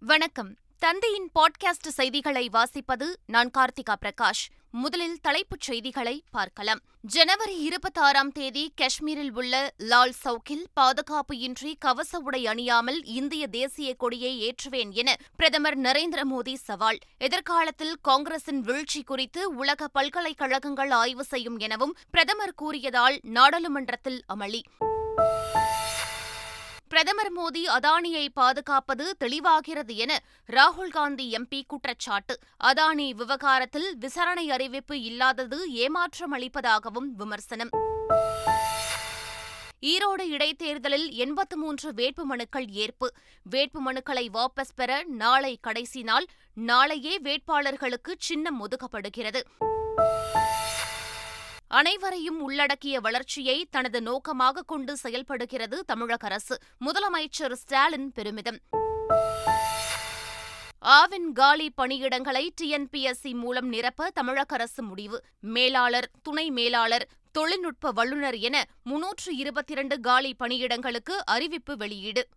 வணக்கம். தந்தையின் பாட்காஸ்ட் செய்திகளை வாசிப்பது நான் கார்த்திகா பிரகாஷ். முதலில் தலைப்புச் செய்திகளை பார்க்கலாம். ஜனவரி இருபத்தாறாம் தேதி காஷ்மீரில் உள்ள லால் சவுக்கில் பாதுகாப்பு இன்றி கவச உடை அணியாமல் இந்திய தேசிய கொடியை ஏற்றுவேன் என பிரதமர் நரேந்திர மோடி சவால். எதிர்காலத்தில் காங்கிரசின் வீழ்ச்சி குறித்து உலக பல்கலைக்கழகங்கள் ஆய்வு செய்யும் எனவும் பிரதமர் கூறியதால் நாடாளுமன்றத்தில் அமளி. பிரதமர் மோடி அதானியை பாதுகாப்பது தெளிவாகிறது என ராகுல் காந்தி எம்பி குற்றச்சாட்டு. அதானி விவகாரத்தில் விசாரணை அறிவிப்பு இல்லாதது ஏமாற்றம் அளிப்பதாகவும் விமர்சனம். ஈரோடு இடைத்தேர்தலில் எண்பத்து மூன்று வேட்புமனுக்கள் ஏற்பு. வேட்புமனுக்களை வாபஸ் பெற நாளை கடைசி நாள். நாளையே வேட்பாளர்களுக்கு சின்னம் ஒதுக்கப்படுகிறது. அனைவரையும் உள்ளடக்கிய வளர்ச்சியை தனது நோக்கமாக கொண்டு செயல்படுகிறது தமிழக அரசு. முதலமைச்சர் ஸ்டாலின் பெருமிதம். ஆவின் காலி பணியிடங்களை டிஎன்பிஎஸ்சி மூலம் நிரப்ப தமிழக அரசு முடிவு. மேலாளர் துணை மேலாளர் தொழில்நுட்ப வல்லுநர் என முன்னூற்று இருபத்தி இரண்டு காலி பணியிடங்களுக்கு அறிவிப்பு வெளியீடு.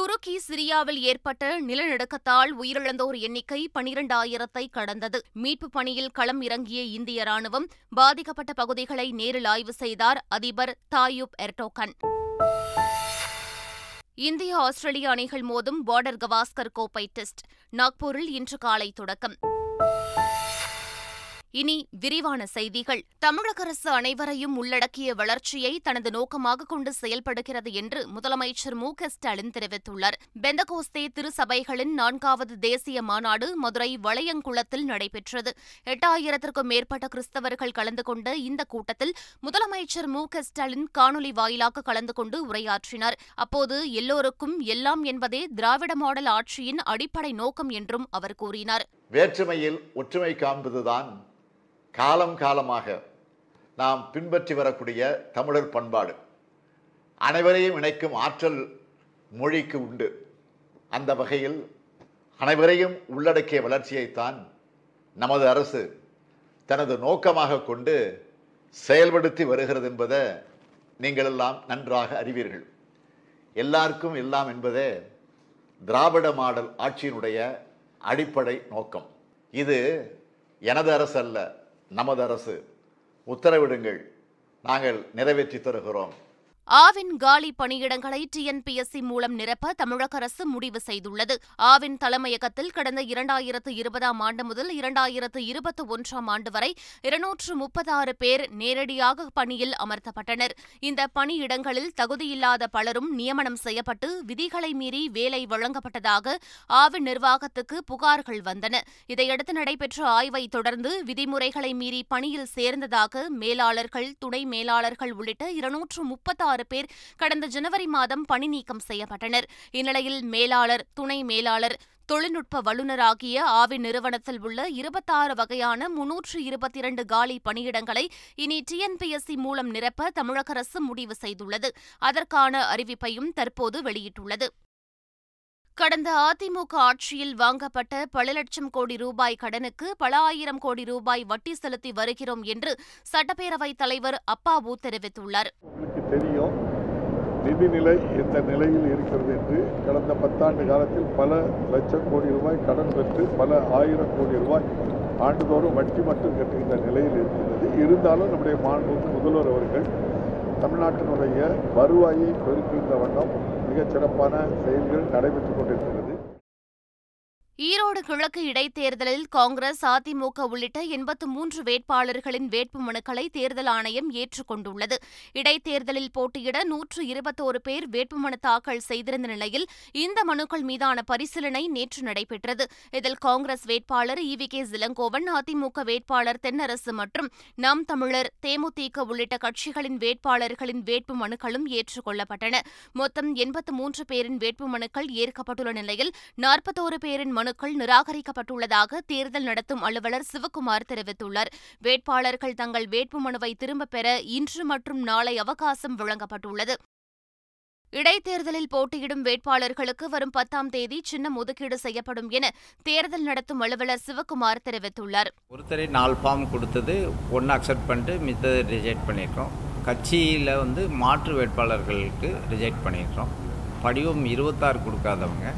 துருக்கி சிரியாவில் ஏற்பட்ட நிலநடுக்கத்தால் உயிரிழந்தோர் எண்ணிக்கை பனிரெண்டாயிரத்தை கடந்தது. மீட்பு பணியில் களம் இறங்கிய இந்திய ராணுவம் பாதிக்கப்பட்ட பகுதிகளை நேரில் ஆய்வு செய்தார் அதிபர் தாயூப் எர்டோகன். இந்திய ஆஸ்திரேலிய அணிகள் மோதும் பார்டர் கவாஸ்கர் கோப்பை டெஸ்ட். நாக்பூரில் இன்று காலை தொடக்கம். இனி விரிவான செய்திகள். தமிழக அரசு அனைவரையும் உள்ளடக்கிய வளர்ச்சியை தனது நோக்கமாக கொண்டு செயல்படுகிறது என்று முதலமைச்சர் மு க ஸ்டாலின் தெரிவித்துள்ளார். பெந்தகோஸ்தே திருசபைகளின் நான்காவது தேசிய மாநாடு மதுரை வளையங்குளத்தில் நடைபெற்றது. எட்டாயிரத்திற்கும் மேற்பட்ட கிறிஸ்தவர்கள் கலந்து கொண்ட இந்த கூட்டத்தில் முதலமைச்சர் மு க ஸ்டாலின் காணொலி வாயிலாக கலந்து கொண்டு உரையாற்றினார். அப்போது எல்லோருக்கும் எல்லாம் என்பதே திராவிட மாடல் ஆட்சியின் அடிப்படை நோக்கம் என்றும் அவர் கூறினார். வேற்றுமையில் ஒற்றுமை காண்பதுதான் காலம் காலமாக நாம் பின்பற்றி வரக்கூடிய தமிழர் பண்பாடு. அனைவரையும் இணைக்கும் ஆற்றல் மொழிக்கு உண்டு. அந்த வகையில் அனைவரையும் உள்ளடக்கிய வளர்ச்சியைத்தான் நமது அரசு தனது நோக்கமாக கொண்டு செயல்படுத்தி வருகிறது என்பதை நீங்கள் எல்லாம் நன்றாக அறிவீர்கள். எல்லாருக்கும் எல்லாம் என்பதே திராவிட மாடல் ஆட்சியினுடைய அடிப்படை நோக்கம். இது எனது அரசு அல்ல நமது அரசு உத்தரவிடுங்கள். நாங்கள் நிறைவேற்றி தருகிறோம். ஆவின் காலி பணியிடங்களை டிஎன்பிஎஸ்சி மூலம் நிரப்ப தமிழக அரசு முடிவு செய்துள்ளது. ஆவின் தலைமையகத்தில் கடந்த இரண்டாயிரத்து இருபதாம் ஆண்டு முதல் இரண்டாயிரத்து இருபத்தி ஒன்றாம் ஆண்டு வரை இருநூற்று முப்பத்தாறு பேர் நேரடியாக பணியில் அமர்த்தப்பட்டனர். இந்த பணியிடங்களில் தகுதியில்லாத பலரும் நியமனம் செய்யப்பட்டு விதிகளை மீறி வேலை வழங்கப்பட்டதாக ஆவின் நிர்வாகத்துக்கு புகார்கள் வந்தன. இதையடுத்து நடைபெற்ற ஆய்வை தொடர்ந்து விதிமுறைகளை மீறி பணியில் சேர்ந்ததாக மேலாளர்கள் துணை மேலாளர்கள் உள்ளிட்ட இருநூற்று முப்பத்தாறு ஆறு பேர் கடந்த ஜனவரி மாதம் பணி நீக்கம் செய்யப்பட்டனர். இந்நிலையில் மேலாளர் துணை மேலாளர் தொழில்நுட்ப வல்லுநர் ஆகிய ஆவி நிறுவனத்தில் உள்ள இருபத்தாறு வகையான முன்னூற்று இருபத்தி இரண்டு காலி பணியிடங்களை இனி டிஎன்பிஎஸ்சி மூலம் நிரப்ப தமிழக அரசு முடிவு செய்துள்ளது. அதற்கான அறிவிப்பையும் தற்போது வெளியிட்டுள்ளது. கடந்த அதிமுக ஆட்சியில் வாங்கப்பட்ட பல லட்சம் கோடி ரூபாய் கடனுக்கு பல ஆயிரம் கோடி ரூபாய் வட்டி செலுத்தி வருகிறோம் என்று சட்டப்பேரவைத் தலைவர் அப்பாவு தெரிவித்துள்ளார். தெரியும். நிதிநிலை எந்த நிலையில் இருக்கிறது என்று கடந்த பத்தாண்டு காலத்தில் பல லட்சம் கோடி ரூபாய் கடன் பெற்று பல ஆயிரம் கோடி ரூபாய் ஆண்டுதோறும் வட்டி மட்டும் கட்டுகின்ற நிலையில் இருக்கிறது இருந்தாலும் நம்முடைய மாண்பு முதல்வர் அவர்கள் தமிழ்நாட்டினுடைய வருவாயை பெருக்கின்ற வண்ணம் மிகச் சிறப்பான செயல்கள் நடைபெற்றுக் கொண்டிருக்கிறது ஈரோடு கிழக்கு இடைத்தேர்தலில் காங்கிரஸ் அதிமுக உள்ளிட்ட எண்பத்து மூன்று வேட்பாளர்களின் வேட்புமனுக்களை தேர்தல் ஆணையம் ஏற்றுக்கொண்டுள்ளது. இடைத்தேர்தலில் போட்டியிட நூற்று இருபத்தோரு பேர் வேட்புமனு தாக்கல் செய்திருந்த நிலையில் இந்த மனுக்கள் மீதான பரிசீலனை நேற்று நடைபெற்றது. இதில் காங்கிரஸ் வேட்பாளர் E V K Elangovan AIADMK வேட்பாளர் தென்னரசு மற்றும் நம் தமிழர் தேமுதிக உள்ளிட்ட கட்சிகளின் வேட்பாளர்களின் வேட்பு மனுக்களும் ஏற்றுக்கொள்ளப்பட்டன. மொத்தம் எண்பத்து மூன்று பேரின் வேட்புமனுக்கள் ஏற்கப்பட்டுள்ள நிலையில் நாற்பத்தோரு பேரின் மனு மனுக்கள் நிராகரிக்கப்பட்டுள்ளதாக தேர்தல் நடத்தும் அலுவலர் சிவக்குமார் தெரிவித்துள்ளார். வேட்பாளர்கள் தங்கள் வேட்புமனுவை திரும்பப் பெற இன்று மற்றும் நாளை அவகாசம் வழங்கப்பட்டுள்ளது. இடைத்தேர்தலில் போட்டியிடும் வேட்பாளர்களுக்கு வரும் பத்தாம் தேதி சின்னம் ஒதுக்கீடு செய்யப்படும் என தேர்தல் நடத்தும் அலுவலர் சிவக்குமார் தெரிவித்துள்ளார். ஒருத்தரை நாலு ஃபார்ம் கொடுத்தது ஒன்று அக்செப்ட் பண்ணிட்டு மித்தது ரிஜெக்ட் பண்ணியிருக்கோம் கட்சியில் வந்து மாற்று வேட்பாளர்களுக்கு ரிஜெக்ட் பண்ணியிருக்கோம் படிவம் இருபத்தாறு கொடுக்காதவங்க.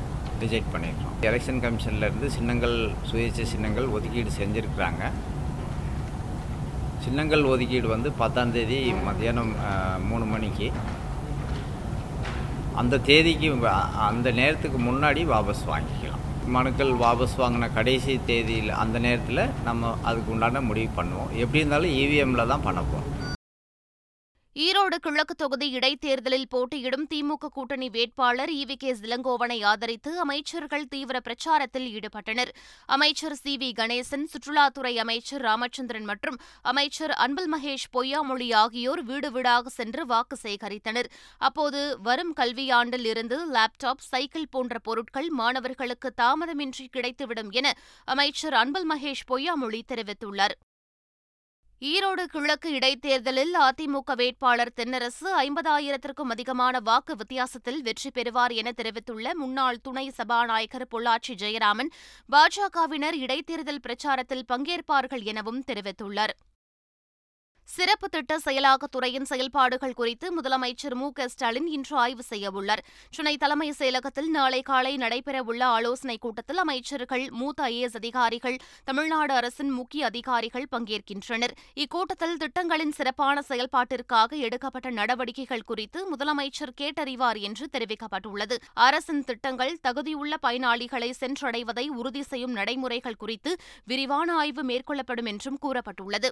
ரிஜெக்ட் பண்ணியிருக்கோம் எலெக்ஷன் கமிஷன்லேருந்து சின்னங்கள் சுயேட்சை சின்னங்கள் ஒதுக்கீடு செஞ்சுருக்குறாங்க. சின்னங்கள் ஒதுக்கீடு வந்து பத்தாம் தேதி மத்தியானம் மூணு மணிக்கு. அந்த தேதிக்கு அந்த நேரத்துக்கு முன்னாடி வாபஸ் வாங்கிக்கலாம். மனுக்கள் வாபஸ் வாங்கின கடைசி தேதியில் அந்த நேரத்தில் நம்ம அதுக்கு உண்டான முடிவு பண்ணுவோம். எப்படி இருந்தாலும் இவிஎம்மில் தான் பண்ண போகிறோம் ஈரோடு கிழக்கு தொகுதி இடைத்தேர்தலில் போட்டியிடும் திமுக கூட்டணி வேட்பாளர் ஈவி கே. இளங்கோவனை ஆதரித்து அமைச்சர்கள் தீவிர பிரச்சாரத்தில் ஈடுபட்டனர். அமைச்சர் சி. வி. கணேசன் சுற்றுலாத்துறை அமைச்சர் ராமச்சந்திரன் மற்றும் அமைச்சர் அன்பில் மகேஷ் பொய்யாமொழி ஆகியோர் வீடு வீடாக சென்று வாக்கு சேகரித்தனர். அப்போது வரும் கல்வியாண்டில் இருந்து லேப்டாப் சைக்கிள் போன்ற பொருட்கள் மாணவர்களுக்கு தாமதமின்றி கிடைத்துவிடும் என அமைச்சர் அன்பில் மகேஷ் பொய்யாமொழி தெரிவித்துள்ளார். ஈரோடு கிழக்கு இடைத்தேர்தலில் அதிமுக வேட்பாளர் தென்னரசு ஐம்பதாயிரத்திற்கும் அதிகமான வாக்கு வித்தியாசத்தில் வெற்றி பெறுவார் என தெரிவித்துள்ள முன்னாள் துணை சபாநாயகர் பொள்ளாச்சி ஜெயராமன் பாஜகவினர் இடைத்தேர்தல் பிரச்சாரத்தில் பங்கேற்பார்கள் எனவும் தெரிவித்துள்ளார். சிறப்பு திட்ட செயலாக்கத்துறையின் செயல்பாடுகள் குறித்து முதலமைச்சர் மு க ஸ்டாலின் இன்று ஆய்வு செய்யவுள்ளார் சென்னை தலைமைச் செயலகத்தில் நாளை காலை நடைபெறவுள்ள ஆலோசனைக் கூட்டத்தில் அமைச்சர்கள் மூத்த ஐஏஎஸ் அதிகாரிகள் தமிழ்நாடு அரசின் முக்கிய அதிகாரிகள் பங்கேற்கின்றனர். இக்கூட்டத்தில் திட்டங்களின் சிறப்பான செயல்பாட்டிற்காக எடுக்கப்பட்ட நடவடிக்கைகள் குறித்து முதலமைச்சர் கேட்டறிவார் என்று தெரிவிக்கப்பட்டுள்ளது. அரசின் திட்டங்கள் தகுதியுள்ள பயனாளிகளை சென்றடைவதை உறுதி செய்யும் நடைமுறைகள் குறித்து விரிவான ஆய்வு மேற்கொள்ளப்படும் என்றும் கூறப்பட்டுள்ளது.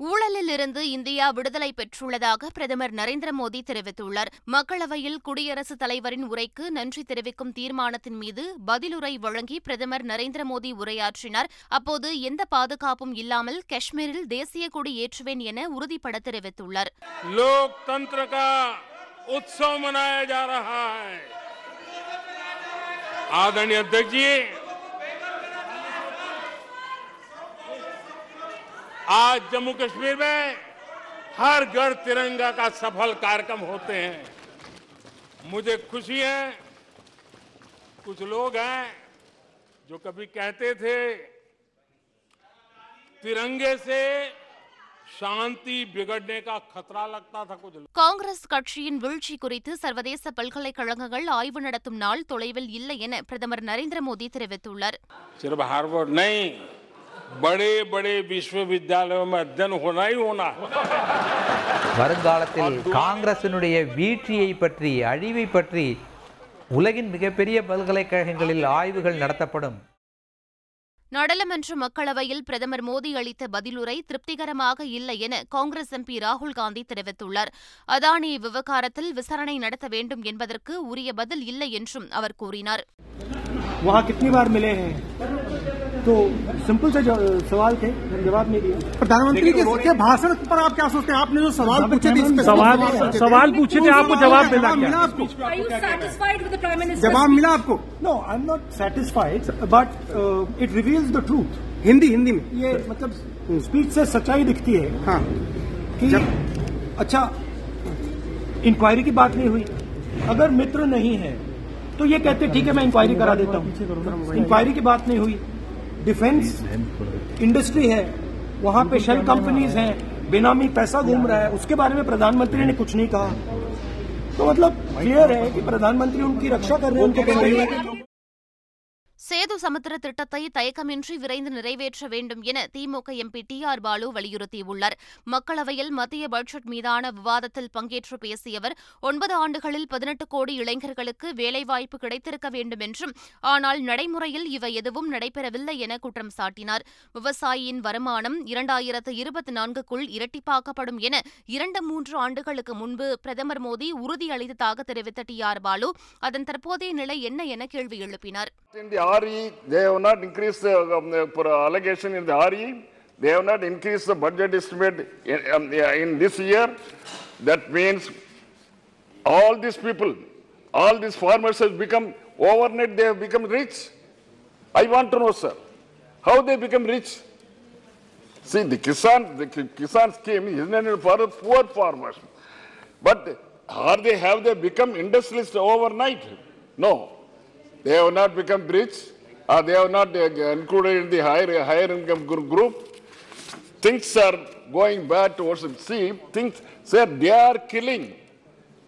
ஊழலில் இருந்து இந்தியா விடுதலை பெற்றுள்ளதாக பிரதமர் நரேந்திர மோடி தெரிவித்துள்ளார் மக்களவையில் குடியரசுத் தலைவரின் உரைக்கு நன்றி தெரிவிக்கும் தீர்மானத்தின் மீது பதிலுரை வழங்கி பிரதமர் நரேந்திர மோடி உரையாற்றினார் அப்போது எந்த பாதுகாப்பும் இல்லாமல் காஷ்மீரில் தேசிய கொடி ஏற்றுவேன் என உறுதிபட தெரிவித்துள்ளார் लोकतंत्र का उत्सव मनाया जा रहा है आदरणीय अध्यक्ष जी आज जम्मू कश्मीर में हर घर तिरंगा का सफल कार्यक्रम होते हैं मुझे खुशी है कुछ लोग हैं जो कभी कहते थे तिरंगे से शांति बिगड़ने का खतरा लगता था कुछ காங்கிரஸ் கட்சியின் வீழ்ச்சி குறித்து சர்வதேச பல்கலைக்கழகங்கள் ஆய்வு நடத்தும் நாள் தொலைவில் இல்லை என பிரதமர் நரேந்திர மோடி தெரிவித்துள்ளார் सिर्फ हार्वर्ड नहीं बड़े बड़े विश्वविद्यालयों में अध्ययन होना ही होना है வருங்காலத்தில் காங்கிரசினுடைய வீழ்ச்சியை பற்றி அழிவை பற்றி உலகின் மிகப்பெரிய பல்கலைக்கழகங்களில் ஆய்வுகள் நடத்தப்படும் நாடாளுமன்ற மக்களவையில் பிரதமர் மோடி அளித்த பதிலுரை திருப்திகரமாக இல்லை என காங்கிரஸ் எம்பி ராகுல் காந்தி தெரிவித்துள்ளார் அதானி விவகாரத்தில் விசாரணை நடத்த வேண்டும் என்பதற்கு உரிய பதில் இல்லை என்றும் அவர் கூறினார் तो सिंपल से सवाल थे जवाब नहीं दिया। प्रधानमंत्री के, के भाषण पर आप क्या सोचते हैं? आपने जो सवाल पूछे थे सवाल सवाल पूछे थे आपको जवाब मिला जवाब मिला आपको? जवाब मिला आपको? No I am not satisfied but it reveals the truth Hindi Hindi में। ये मतलब स्पीच से सच्चाई दिखती है हाँ। कि अच्छा इंक्वायरी की बात नहीं हुई। अगर मित्र नहीं है तो ये कहते ठीक है मैं इंक्वायरी करा देता हूँ। इंक्वायरी की बात नहीं हुई। डिफेंस इंडस्ट्री है वहाँ पे शेल कंपनीज़ हैं बेनामी पैसा घूम रहा है उसके बारे में प्रधानमंत्री ने कुछ नहीं कहा। तो मतलब क्लियर है कि प्रधानमंत्री उनकी रक्षा कर रहे हैं उनको சேது சமுத்திர திட்டத்தை தயக்கமின்றி விரைந்து நிறைவேற்ற வேண்டும் என DMK MP T R Baalu வலியுறுத்தியுள்ளார். மக்களவையில் மத்திய பட்ஜெட் மீதான விவாதத்தில் பங்கேற்று பேசிய அவர் ஒன்பது ஆண்டுகளில் பதினெட்டு கோடி இளைஞர்களுக்கு வேலைவாய்ப்பு கிடைத்திருக்க வேண்டும் என்றும் ஆனால் நடைமுறையில் இவை எதுவும் நடைபெறவில்லை என குற்றம் சாட்டினார். விவசாயியின் வருமானம் இரண்டாயிரத்து இருபத்தி நான்குக்குள் இரட்டிப்பாக்கப்படும் என இரண்டு மூன்று ஆண்டுகளுக்கு முன்பு பிரதமர் மோடி உறுதியளித்ததாக தெரிவித்த டி ஆர் பாலு அதன் தற்போதைய நிலை என்ன என கேள்வி எழுப்பினார். RE, they have not increased the um, allocation in the RE. They have not increased the budget estimate in, um, in this year. That means all these people, all these farmers have become overnight. They have become rich. I want to know, sir, how they become rich. See, the Kisan, the Ki- Kisan scheme is not for the poor farmers. But are they, have they become industrialists overnight? No. They have not become rich, or they have not uh, included in the higher, higher income group. Things are going bad towards them. See, things, sir, they are killing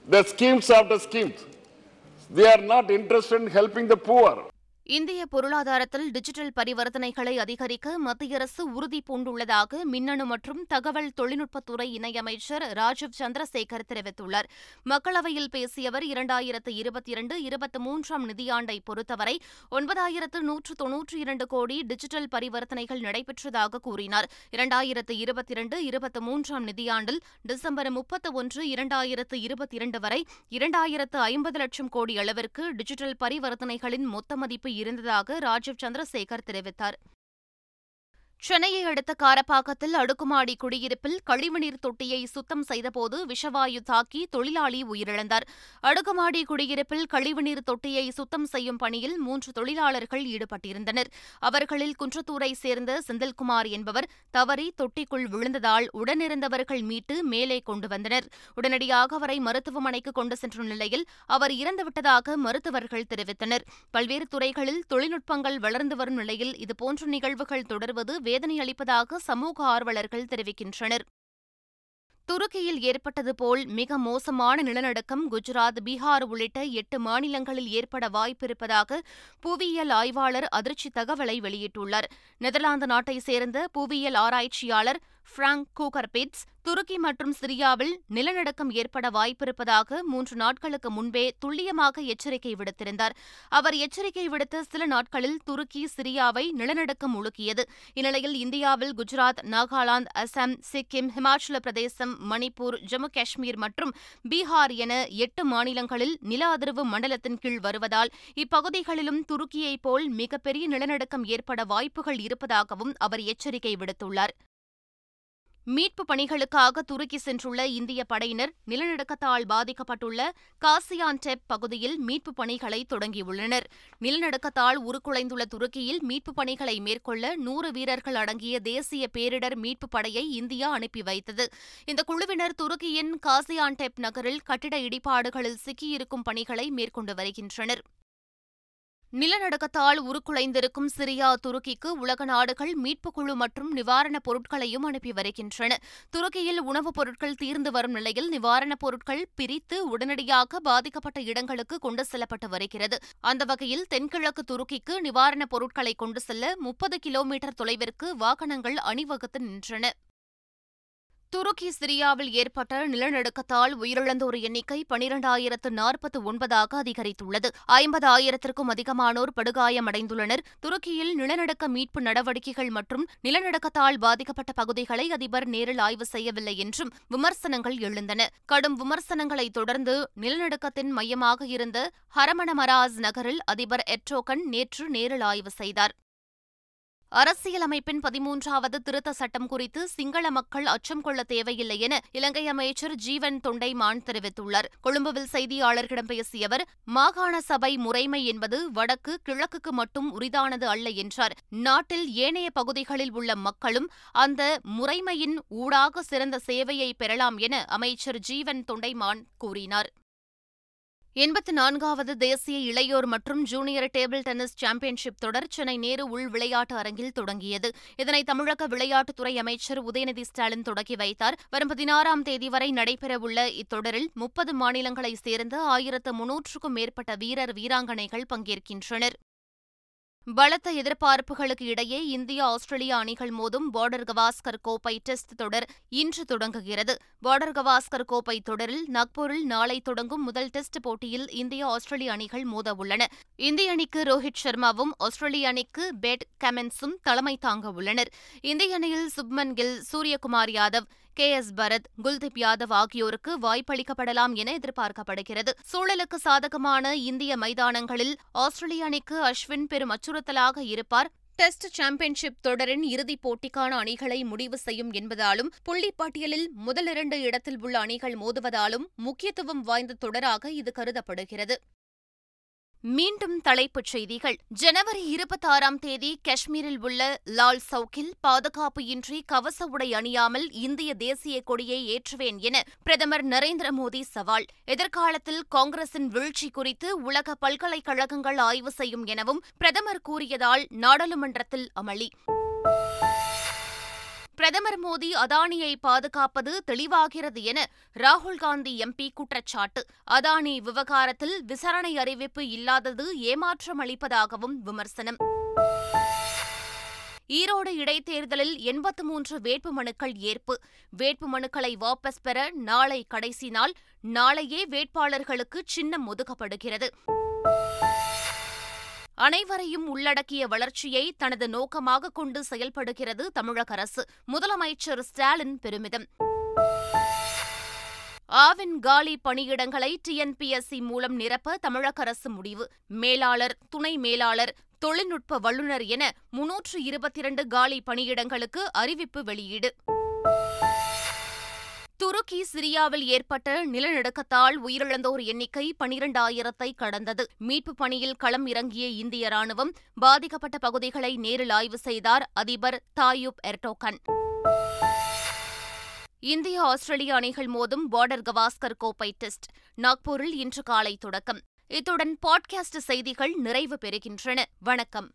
the schemes after schemes. They are not interested in helping the poor. இந்திய பொருளாதாரத்தில் digital பரிவர்த்தனைகளை அதிகரிக்க மத்திய அரசு உறுதி பூண்டுள்ளதாக மின்னணு மற்றும் தகவல் தொழில்நுட்பத்துறை இணையமைச்சர் ராஜீவ் சந்திரசேகர் தெரிவித்துள்ளார். மக்களவையில் பேசிய அவர் இரண்டாயிரத்து இருபத்தி இரண்டு இருபத்தி மூன்றாம் நிதியாண்டை பொறுத்தவரை ஒன்பதாயிரத்து நூற்று தொன்னூற்றி இரண்டு கோடி டிஜிட்டல் பரிவர்த்தனைகள் நடைபெற்றதாக கூறினார். இரண்டாயிரத்து இருபத்தி இரண்டு இருபத்தி மூன்றாம் நிதியாண்டில் டிசம்பர் முப்பத்து ஒன்று இரண்டாயிரத்து இருபத்தி இரண்டு வரை இரண்டாயிரத்து ஐம்பது லட்சம் கோடி அளவிற்கு டிஜிட்டல் பரிவர்த்தனைகளின் மொத்த மதிப்பு இருந்ததாக ராஜீவ் சந்திரசேகர் தெரிவித்தார். சென்னையை அடுத்த காரப்பாக்கத்தில் அடுக்குமாடி குடியிருப்பில் கழிவுநீர் தொட்டியை சுத்தம் செய்தபோது விஷவாயு தாக்கி தொழிலாளி உயிரிழந்தார். அடுக்குமாடி குடியிருப்பில் கழிவுநீர் தொட்டியை சுத்தம் செய்யும் பணியில் மூன்று தொழிலாளர்கள் ஈடுபட்டிருந்தனர். அவர்களில் குன்றத்தூரை சேர்ந்த செந்தில்குமார் என்பவர் தவறி தொட்டிக்குள் விழுந்ததால் உடனிருந்தவர்கள் மீட்டு மேலே கொண்டு வந்தனர். உடனடியாக அவரை மருத்துவமனைக்கு கொண்டு சென்ற நிலையில் அவர் இறந்துவிட்டதாக மருத்துவர்கள் தெரிவித்தனர். பல்வேறு துறைகளில் தொழில்நுட்பங்கள் வளர்ந்து வரும் நிலையில் இதுபோன்ற நிகழ்வுகள் தொடர்வது வேதனை அளிப்பதாக சமூக ஆர்வலர்கள் தெரிவிக்கின்றனர். துருக்கியில் ஏற்பட்டது போல் மிக மோசமான நிலநடுக்கம் குஜராத் பீகார் உள்ளிட்ட எட்டு மாநிலங்களில் ஏற்பட வாய்ப்பிருப்பதாக புவியியல் ஆய்வாளர் அதிர்ச்சி தகவலை வெளியிட்டுள்ளார். நெதர்லாந்து நாட்டைச் சேர்ந்த புவியியல் ஆராய்ச்சியாளர் பிராங்க் கூகர்பிட்ஸ் துருக்கி மற்றும் சிரியாவில் நிலநடுக்கம் ஏற்பட வாய்ப்பிருப்பதாக மூன்று நாட்களுக்கு முன்பே துல்லியமாக எச்சரிக்கை விடுத்திருந்தார். அவர் எச்சரிக்கை விடுத்த சில நாட்களில் துருக்கி சிரியாவை நிலநடுக்கம் உலுக்கியது இந்நிலையில் இந்தியாவில் குஜராத் நாகாலாந்து அசாம் சிக்கிம் ஹிமாச்சல பிரதேசம் மணிப்பூர் ஜம்மு காஷ்மீர் மற்றும் பீகார் என எட்டு மாநிலங்களில் நில அதிர்வு மண்டலத்தின் கீழ் வருவதால் இப்பகுதிகளிலும் துருக்கியைப் போல் மிகப்பெரிய நிலநடுக்கம் ஏற்பட வாய்ப்புகள் இருப்பதாகவும் அவர் எச்சரிக்கை விடுத்துள்ளார். மீட்புப் பணிகளுக்காக துருக்கி சென்றுள்ள இந்திய படையினர் நிலநடுக்கத்தால் பாதிக்கப்பட்டுள்ள காசியான்டெப் பகுதியில் மீட்புப் பணிகளை தொடங்கியுள்ளனர். நிலநடுக்கத்தால் உருக்குலைந்துள்ள துருக்கியில் மீட்புப் பணிகளை மேற்கொள்ள நூறு வீரர்கள் அடங்கிய தேசிய பேரிடர் மீட்புப் படையை இந்தியா அனுப்பி வைத்தது. இந்த குழுவினர் துருக்கியின் காசியான்டெப் நகரில் கட்டிட இடிபாடுகளில் சிக்கியிருக்கும் பணிகளை மேற்கொண்டு வருகின்றனர். நிலநடுக்கத்தால் உருக்குலைந்திருக்கும் சிரியா துருக்கிக்கு உலக நாடுகள் மீட்புக் குழு மற்றும் நிவாரணப் பொருட்களையும் அனுப்பி வருகின்றன. துருக்கியில் உணவுப் பொருட்கள் தீர்ந்து வரும் நிலையில் நிவாரணப் பொருட்கள் பிரித்து உடனடியாக பாதிக்கப்பட்ட இடங்களுக்கு கொண்டு செல்லப்பட்டு வருகிறது. அந்த வகையில் தென்கிழக்கு துருக்கிக்கு நிவாரணப் பொருட்களை கொண்டு செல்ல முப்பது கிலோமீட்டர் தொலைவிற்கு வாகனங்கள் அணிவகுத்து நின்றன. துருக்கி சிரியாவில் ஏற்பட்ட நிலநடுக்கத்தால் உயிரிழந்தோர் எண்ணிக்கை பனிரெண்டாயிரத்து நாற்பத்து ஒன்பதாக அதிகரித்துள்ளது. ஐம்பது ஆயிரத்திற்கும் அதிகமானோர் படுகாயமடைந்துள்ளனர். துருக்கியில் நிலநடுக்க மீட்பு நடவடிக்கைகள் மற்றும் நிலநடுக்கத்தால் பாதிக்கப்பட்ட பகுதிகளை அதிபர் நேரில் ஆய்வு செய்யவில்லை என்றும் விமர்சனங்கள் எழுந்தன. கடும் விமர்சனங்களைத் தொடர்ந்து நிலநடுக்கத்தின் மையமாக இருந்த ஹரமணமராஸ் நகரில் அதிபர் எட்ரோகன் நேற்று நேரில் ஆய்வு செய்தார். அரசியலமைப்பின் பதிமூன்றாவது திருத்த சட்டம் குறித்து சிங்கள மக்கள் அச்சம் கொள்ள தேவையில்லை என இலங்கை அமைச்சர் ஜீவன் தொண்டைமான் தெரிவித்துள்ளார். கொழும்புவில் செய்தியாளர்களிடம் பேசிய அவர் மாகாண சபை முறைமை என்பது வடக்கு கிழக்குக்கு மட்டும் உரிதானது அல்ல என்றார். நாட்டில் ஏனைய பகுதிகளில் உள்ள மக்களும் அந்த முறைமையின் ஊடாக சிறந்த சேவையை பெறலாம் என அமைச்சர் ஜீவன் தொண்டைமான் கூறினார். எண்பத்து நான்காவது தேசிய இளையோர் மற்றும் ஜூனியர் டேபிள் டென்னிஸ் சாம்பியன்ஷிப் தொடர் சென்னை நேரு உள் விளையாட்டு அரங்கில் தொடங்கியது. இதனை தமிழக விளையாட்டுத்துறை அமைச்சர் உதயநிதி ஸ்டாலின் தொடங்கி வைத்தார். வரும் பதினாறாம் தேதி வரை நடைபெறவுள்ள இத்தொடரில் முப்பது மாநிலங்களைச் சேர்ந்த ஆயிரத்து முன்னூற்றுக்கும் மேற்பட்ட வீரர் வீராங்கனைகள் பங்கேற்கின்றனர். பலத்த எதிர்பார்ப்புகளுக்கு இடையே இந்தியா ஆஸ்திரேலியா அணிகள் மோதும் பார்டர் கவாஸ்கர் கோப்பை டெஸ்ட் தொடர் இன்று தொடங்குகிறது. பார்டர் கவாஸ்கர் கோப்பை தொடரில் நாக்பூரில் நாளை தொடங்கும் முதல் டெஸ்ட் போட்டியில் இந்தியா ஆஸ்திரேலிய அணிகள் மோத உள்ளன. இந்திய அணிக்கு ரோஹித் சர்மாவும் ஆஸ்திரேலிய அணிக்கு பேட் கமென்ஸும் தலைமை தாங்க உள்ளனர். இந்திய அணியில் சுப்மன் கில் சூரியகுமார் யாதவ் கே. எஸ். பரத் குல்தீப் யாதவ் ஆகியோருக்கு வாய்ப்பளிக்கப்படலாம் என எதிர்பார்க்கப்படுகிறது. சூழலுக்கு சாதகமான இந்திய மைதானங்களில் ஆஸ்திரேலிய அணிக்கு அஸ்வின் பெரும் அச்சுறுத்தலாக இருப்பார். டெஸ்ட் சாம்பியன்ஷிப் தொடரின் இறுதிப் போட்டிக்கான அணிகளை முடிவு செய்யும் என்பதாலும் புள்ளிப்பட்டியலில் முதலிரண்டு இடத்தில் உள்ள அணிகள் மோதுவதாலும் முக்கியத்துவம் வாய்ந்த தொடராக இது கருதப்படுகிறது. மீண்டும் தலைப்புச் செய்திகள். ஜனவரி இருபத்தாறாம் தேதி காஷ்மீரில் உள்ள லால் சவுக்கில் பாதுகாப்பு இன்றி கவச உடை அணியாமல் இந்திய தேசிய கொடியை ஏற்றுவேன் என பிரதமர் நரேந்திர மோடி சவால். எதிர்காலத்தில் காங்கிரசின் வீழ்ச்சி குறித்து உலக பல்கலைக்கழகங்கள் ஆய்வு செய்யும் எனவும் பிரதமர் கூறியதால் நாடாளுமன்றத்தில் அமளி. பிரதமர் மோடி அதானியை பாதுகாப்பது தெளிவாகிறது என ராகுல் காந்தி எம்பி குற்றச்சாட்டு. அதானி விவகாரத்தில் விசாரணை அறிவிப்பு இல்லாதது ஏமாற்றம் அளிப்பதாகவும் விமர்சனம். ஈரோடு இடைத்தேர்தலில் எண்பத்து மூன்று வேட்புமனுக்கள் ஏற்பு. வேட்புமனுக்களை வாபஸ் பெற நாளை கடைசி நாள். நாளையே வேட்பாளர்களுக்கு சின்னம் ஒதுக்கப்படுகிறது. அனைவரையும் உள்ளடக்கிய வளர்ச்சியை தனது நோக்கமாக கொண்டு செயல்படுகிறது தமிழக அரசு. முதலமைச்சர் ஸ்டாலின் பெருமிதம். ஆவின் காலி பணியிடங்களை டிஎன்பிஎஸ்சி மூலம் நிரப்ப தமிழக அரசு முடிவு. மேலாளர் துணை மேலாளர் தொழில்நுட்ப வல்லுநர் என முன்னூற்று இருபத்தி இரண்டு காலி பணியிடங்களுக்கு அறிவிப்பு வெளியீடு. துருக்கி சிரியாவில் ஏற்பட்ட நிலநடுக்கத்தால் உயிரிழந்தோர் எண்ணிக்கை பனிரெண்டாயிரத்தை கடந்தது. மீட்புப் பணியில் களம் இறங்கிய இந்திய ராணுவம் பாதிக்கப்பட்ட பகுதிகளை நேரில் ஆய்வு செய்தார் அதிபர் தாயூப் எர்டோகன். இந்திய ஆஸ்திரேலிய அணிகள் மோதும் பார்டர் கவாஸ்கர் கோப்பை டெஸ்ட். நாக்பூரில் இன்று காலை தொடக்கம். இத்துடன் பாட்காஸ்ட் செய்திகள் நிறைவு பெறுகின்றன. வணக்கம்.